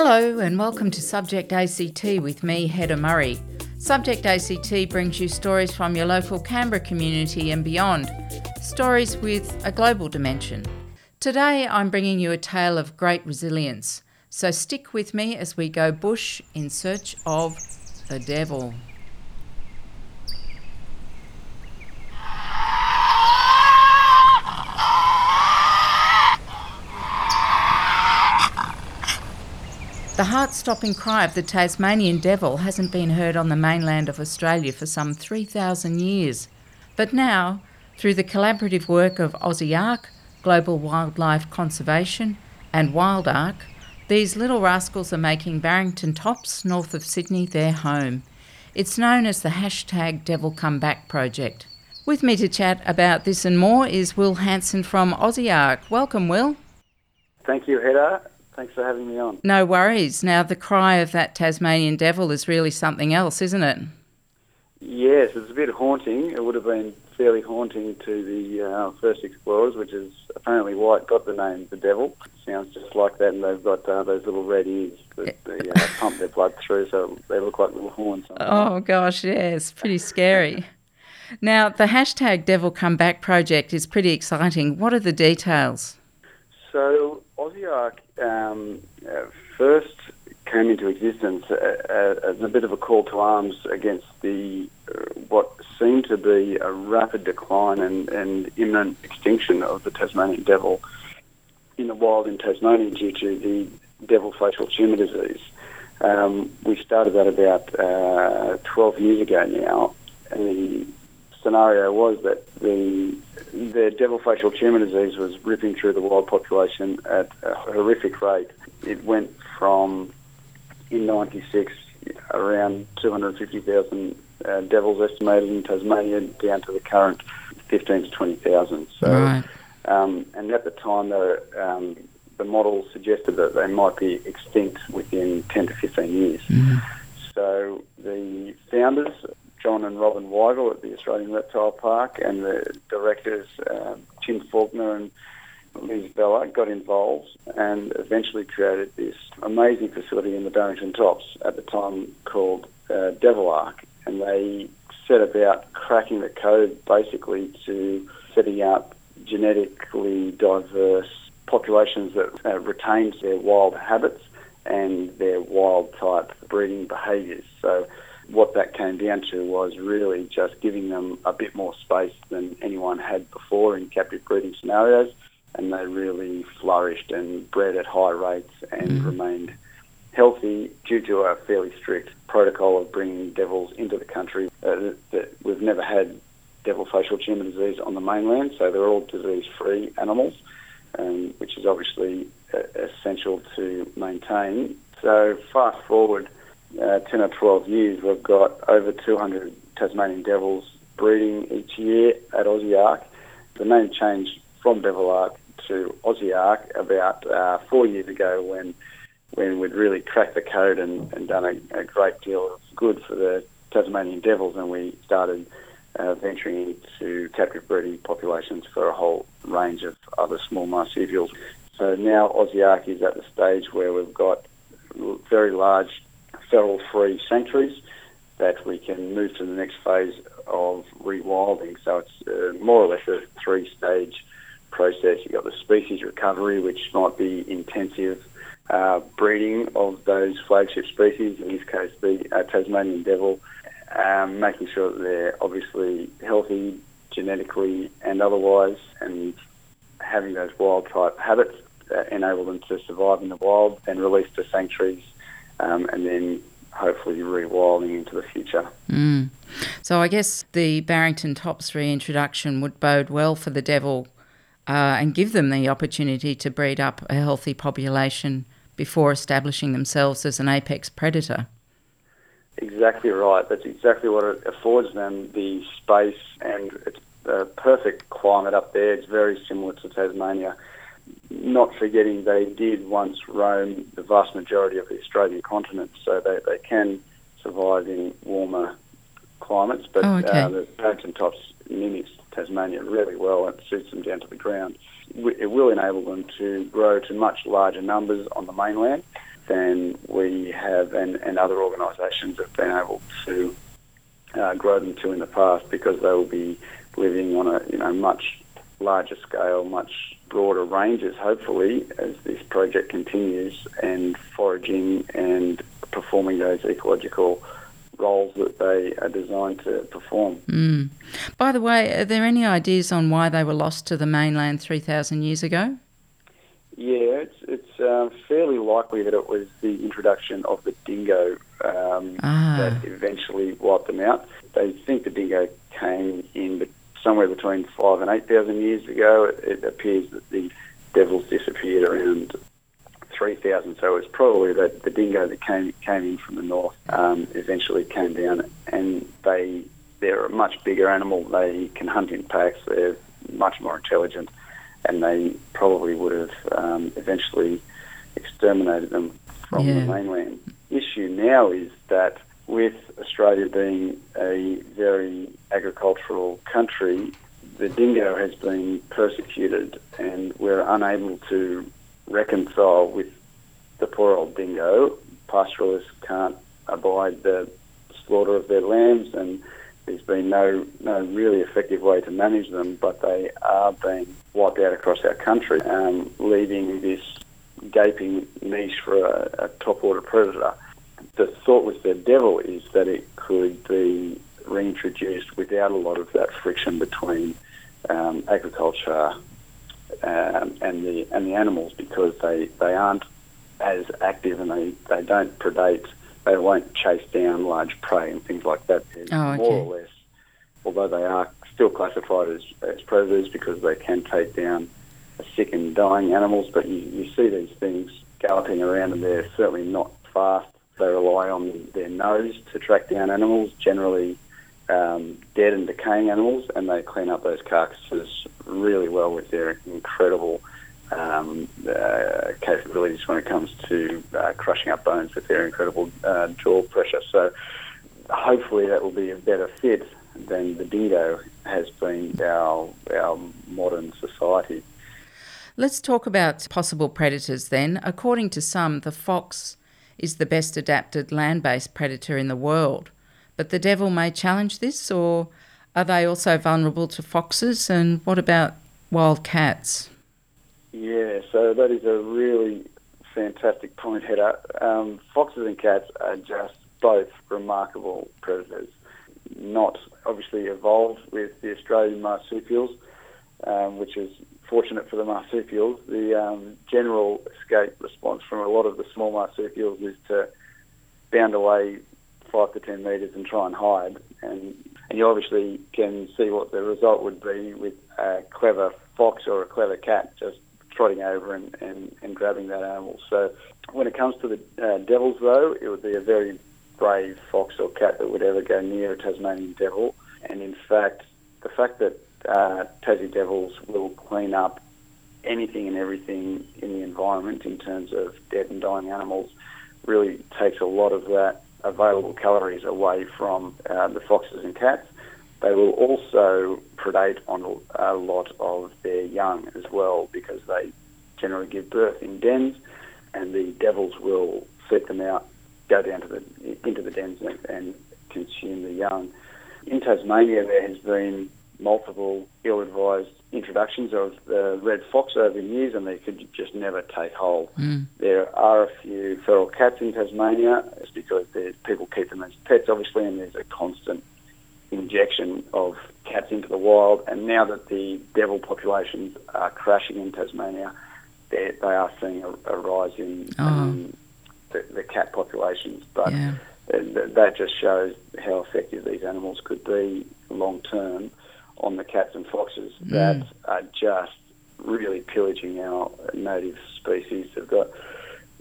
Hello, and welcome to Subject ACT with me, Hedda Murray. Subject ACT brings you stories from your local Canberra community and beyond, stories with a global dimension. Today, I'm bringing you a tale of great resilience, so stick with me as we go bush in search of the devil. The heart stopping cry of the Tasmanian devil hasn't been heard on the mainland of Australia for some 3,000 years. But now, through the collaborative work of Aussie Ark, Global Wildlife Conservation, and WildArk, these little rascals are making Barrington Tops, north of Sydney, their home. It's known as the hashtag Devil Come Back project. With me to chat about this and more is Will Hanson from Aussie Ark. Welcome, Will. Thank you, Hedda. Thanks for having me on. No worries. Now, the cry of that Tasmanian devil is really something else, isn't it? Yes, it's a bit haunting. It would have been fairly haunting to the uh, first explorers, which is apparently why it got the name the devil. It sounds just like that, and they've got uh, those little red ears that they uh, pump their blood through, so they look like little horns. Oh, gosh, yeah, it's pretty scary. now, the hashtag Devil Come Back project is pretty exciting. What are the details? So, Aussie Ark um, uh, first came into existence uh, uh, as a bit of a call to arms against the what seemed to be a rapid decline and, and imminent extinction of the Tasmanian devil in the wild in Tasmania due to the devil facial tumour disease. Um, we started that about uh, 12 years ago now, and the scenario was that the the devil facial tumour disease was ripping through the wild population at a horrific rate. It went from in '96 around 250,000 uh, devils estimated in Tasmania down to the current 15 to 20,000. So, right. um, and at the time, the, um, the model suggested that they might be extinct within 10 to 15 years. Mm-hmm. So the founders John and Robin Weigel at the Australian Reptile Park, and the directors um, Tim Faulkner and Liz Bella got involved and eventually created this amazing facility in the Barrington Tops at the time called uh, Devil Ark. And they set about cracking the code basically to setting up genetically diverse populations that uh, retained their wild habits and their wild type breeding behaviours. So what that came down to was really just giving them a bit more space than anyone had before in captive breeding scenarios, and they really flourished and bred at high rates and mm. remained healthy due to a fairly strict protocol of bringing devils into the country. Uh, that we've never had devil facial tumour disease on the mainland, so they're all disease-free animals, um, which is obviously uh, essential to maintain. So fast forward uh, 10 or 12 years, we've got over 200 Tasmanian devils breeding each year at Aussie Ark. The name changed from Devil Ark to Aussie Ark about uh, four years ago when when we'd really cracked the code and, and done a, a, great deal of good for the Tasmanian devils and we started uh, venturing into captive breeding populations for a whole range of other small marsupials. So now Aussie Ark is at the stage where we've got very large feral free sanctuaries that we can move to the next phase of rewilding. So it's uh, more or less a three stage process. You've got the species recovery, which might be intensive uh, breeding of those flagship species, in this case the uh, Tasmanian devil, um, making sure that they're obviously healthy genetically and otherwise, and having those wild type habits enable them to survive in the wild and release to sanctuaries um, and then hopefully rewilding into the future. Mm. So I guess the Barrington Tops reintroduction would bode well for the devil uh, and give them the opportunity to breed up a healthy population before establishing themselves as an apex predator. Exactly right. That's exactly what it affords them the space, and it's a perfect climate up there. It's very similar to Tasmania not forgetting they did once roam the vast majority of the Australian continent, so they, they can survive in warmer climates. But oh, okay. uh, the Barrington Tops mimics Tasmania really well and suits them down to the ground. It will enable them to grow to much larger numbers on the mainland. than we have and, and other organisations have been able to uh, grow them to in the past because they will be living on a you know much larger scale, much broader ranges, hopefully, as this project continues, and foraging and performing those ecological roles that they are designed to perform. Mm. By the way, are there any ideas on why they were lost to the mainland 3,000 years ago? Yeah, it's, it's uh, fairly likely that it was the introduction of the dingo um, ah. that eventually wiped them out. They think the dingo came in somewhere between five and eight thousand years ago. It, it, appears that the devils disappeared around three thousand. So it's probably that the dingo that came came in from the north um, eventually came down, and they they're a much bigger animal. They can hunt in packs. They're much more intelligent, and they probably would have um, eventually exterminated them from yeah. the mainland. Issue now is that with Australia being a very agricultural country, the dingo has been persecuted and we're unable to reconcile with the poor old dingo. Pastoralists can't abide the slaughter of their lambs and there's been no, no really effective way to manage them, but they are being wiped out across our country, um, leaving this gaping niche for a, a top order predator the thought with the devil is that it could be reintroduced without a lot of that friction between um, agriculture um, and the and the animals because they, they aren't as active and they, they don't predate they won't chase down large prey and things like that. Oh, okay. More or less, although they are still classified as, as predators because they can take down sick and dying animals, but you, you see these things galloping around and they're certainly not fast they rely on their nose to track down animals, generally um, dead and decaying animals, and they clean up those carcasses really well with their incredible um, uh, capabilities when it comes to uh, crushing up bones with their incredible uh, jaw pressure. So hopefully that will be a better fit than the dingo has been our, our modern society. Let's talk about possible predators then. According to some, the fox is the best adapted land based predator in the world. But the devil may challenge this, or are they also vulnerable to foxes? And what about wild cats? Yeah, so that is a really fantastic point, Heather. Um, foxes and cats are just both remarkable predators. Not obviously evolved with the Australian marsupials, um, which is fortunate for the marsupials, the um, general escape response from a lot of the small marsupials is to bound away five to ten metres and try and hide. And, and you obviously can see what the result would be with a clever fox or a clever cat just trotting over and, and, and grabbing that animal. So when it comes to the uh, devils, though, it would be a very brave fox or cat that would ever go near a Tasmanian devil. And in fact, the fact that uh, Tassie Devils will clean up anything and everything in the environment in terms of dead and dying animals. Really takes a lot of that available calories away from uh, the foxes and cats. They will also predate on a lot of their young as well because they generally give birth in dens, and the devils will seek them out, go down to the into the dens and, and consume the young. In Tasmania, there has been multiple ill-advised introductions of the red fox over the years, and they could just never take hold. Mm. There are a few feral cats in Tasmania. It's because people keep them as pets, obviously, and there's a constant injection of cats into the wild. And now that the devil populations are crashing in Tasmania, they are seeing a, a rise in oh. um, the, the, cat populations. But yeah. that just shows how effective these animals could be long term on the cats and foxes mm. that are just really pillaging our native species. They've got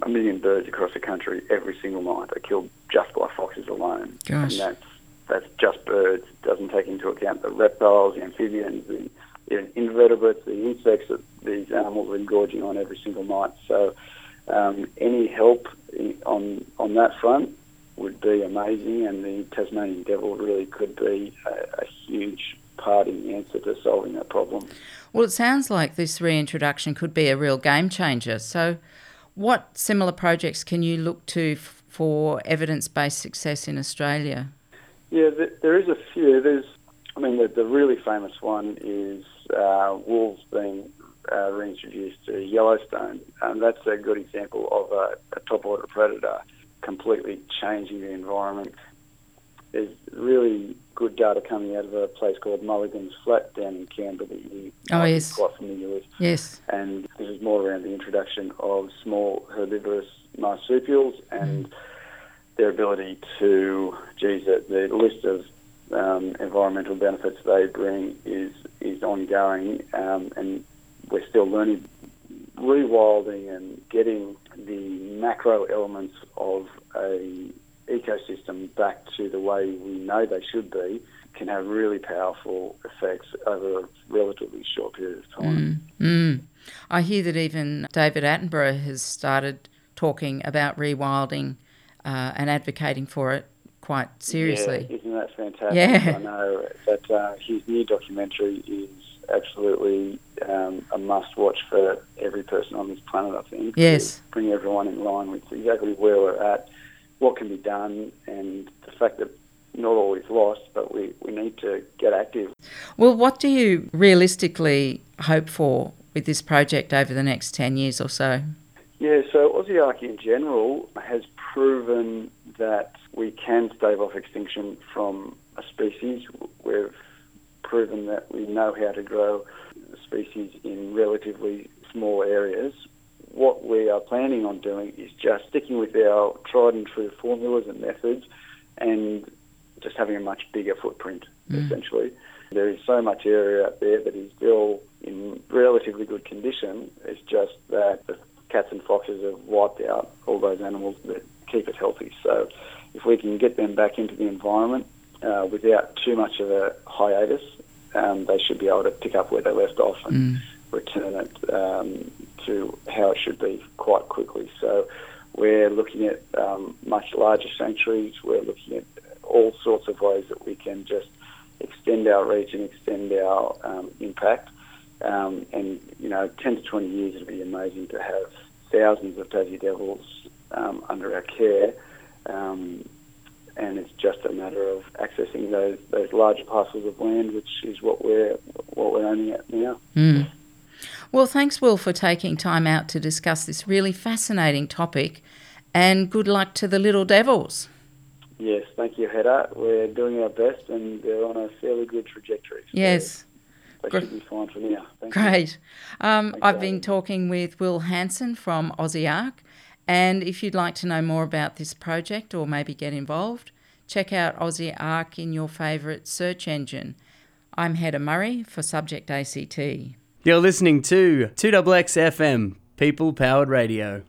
a million birds across the country every single night are killed just by foxes alone. Gosh. And that's that's just birds. It Doesn't take into account the reptiles, the amphibians, the invertebrates, the insects that these animals are engorging on every single night. So um, any help on on that front would be amazing, and the Tasmanian devil really could be a, a huge part in the answer to solving that problem. Well, it sounds like this reintroduction could be a real game changer. So, What similar projects can you look to f- for evidence based success in Australia? Yeah, there is a few. There's, I mean, the, the really famous one is uh, wolves being uh, reintroduced to Yellowstone. And that's a good example of a, a top order predator completely changing the environment. There's really good data coming out of a place called Mulligan's Flat down in Canberra that you oh, yes. quite familiar with. Yes. And this is more around the introduction of small herbivorous marsupials and mm. their ability to, geez, the, the list of um, environmental benefits they bring is is ongoing, um, and we're still learning rewilding and getting the macro elements of a back to the way we know they should be can have really powerful effects over a relatively short period of time. Mm, mm. I hear that even David Attenborough has started talking about rewilding uh, and advocating for it quite seriously. Yeah, isn't that fantastic? Yeah. I know that uh, his new documentary is absolutely um, a must-watch for every person on this planet. I think. Yes. Bring everyone in line with exactly where we're at, what can be done, and the fact that not all is lost, but we, we need to get active. Well, what do you realistically hope for with this project over the next 10 years or so? Yeah, so Aussie in general has proven that we can stave off extinction from a species. We've proven that we know how to grow species in relatively small areas. What we are planning on doing is just sticking with our tried and true formulas and methods and just having a much bigger footprint, mm. essentially. There is so much area out there that is still in relatively good condition. It's just that the cats and foxes have wiped out all those animals that keep it healthy. So if we can get them back into the environment uh, without too much of a hiatus, um, they should be able to pick up where they left off and mm. return it um, to how it should be quite quickly. So we're looking at um, much larger sanctuaries. We're looking at all sorts of ways that we can just extend our reach and extend our um, impact. Um, and you know, 10 to 20 years, it'd be amazing to have thousands of Tassie Devils um, under our care. Um, and it's just a matter of accessing those those larger parcels of land, which is what we're what we're aiming at now. Mm. Well, thanks, Will, for taking time out to discuss this really fascinating topic, and good luck to the little devils. Yes, thank you, Hedda. We're doing our best, and they're on a fairly good trajectory. So yes. They should be fine for now. Thank Great. Um, I've been talking with Will Hanson from Aussie Ark. And if you'd like to know more about this project or maybe get involved, check out Aussie Ark in your favourite search engine. I'm Hedda Murray for Subject ACT. You're listening to 2XX FM, People Powered Radio.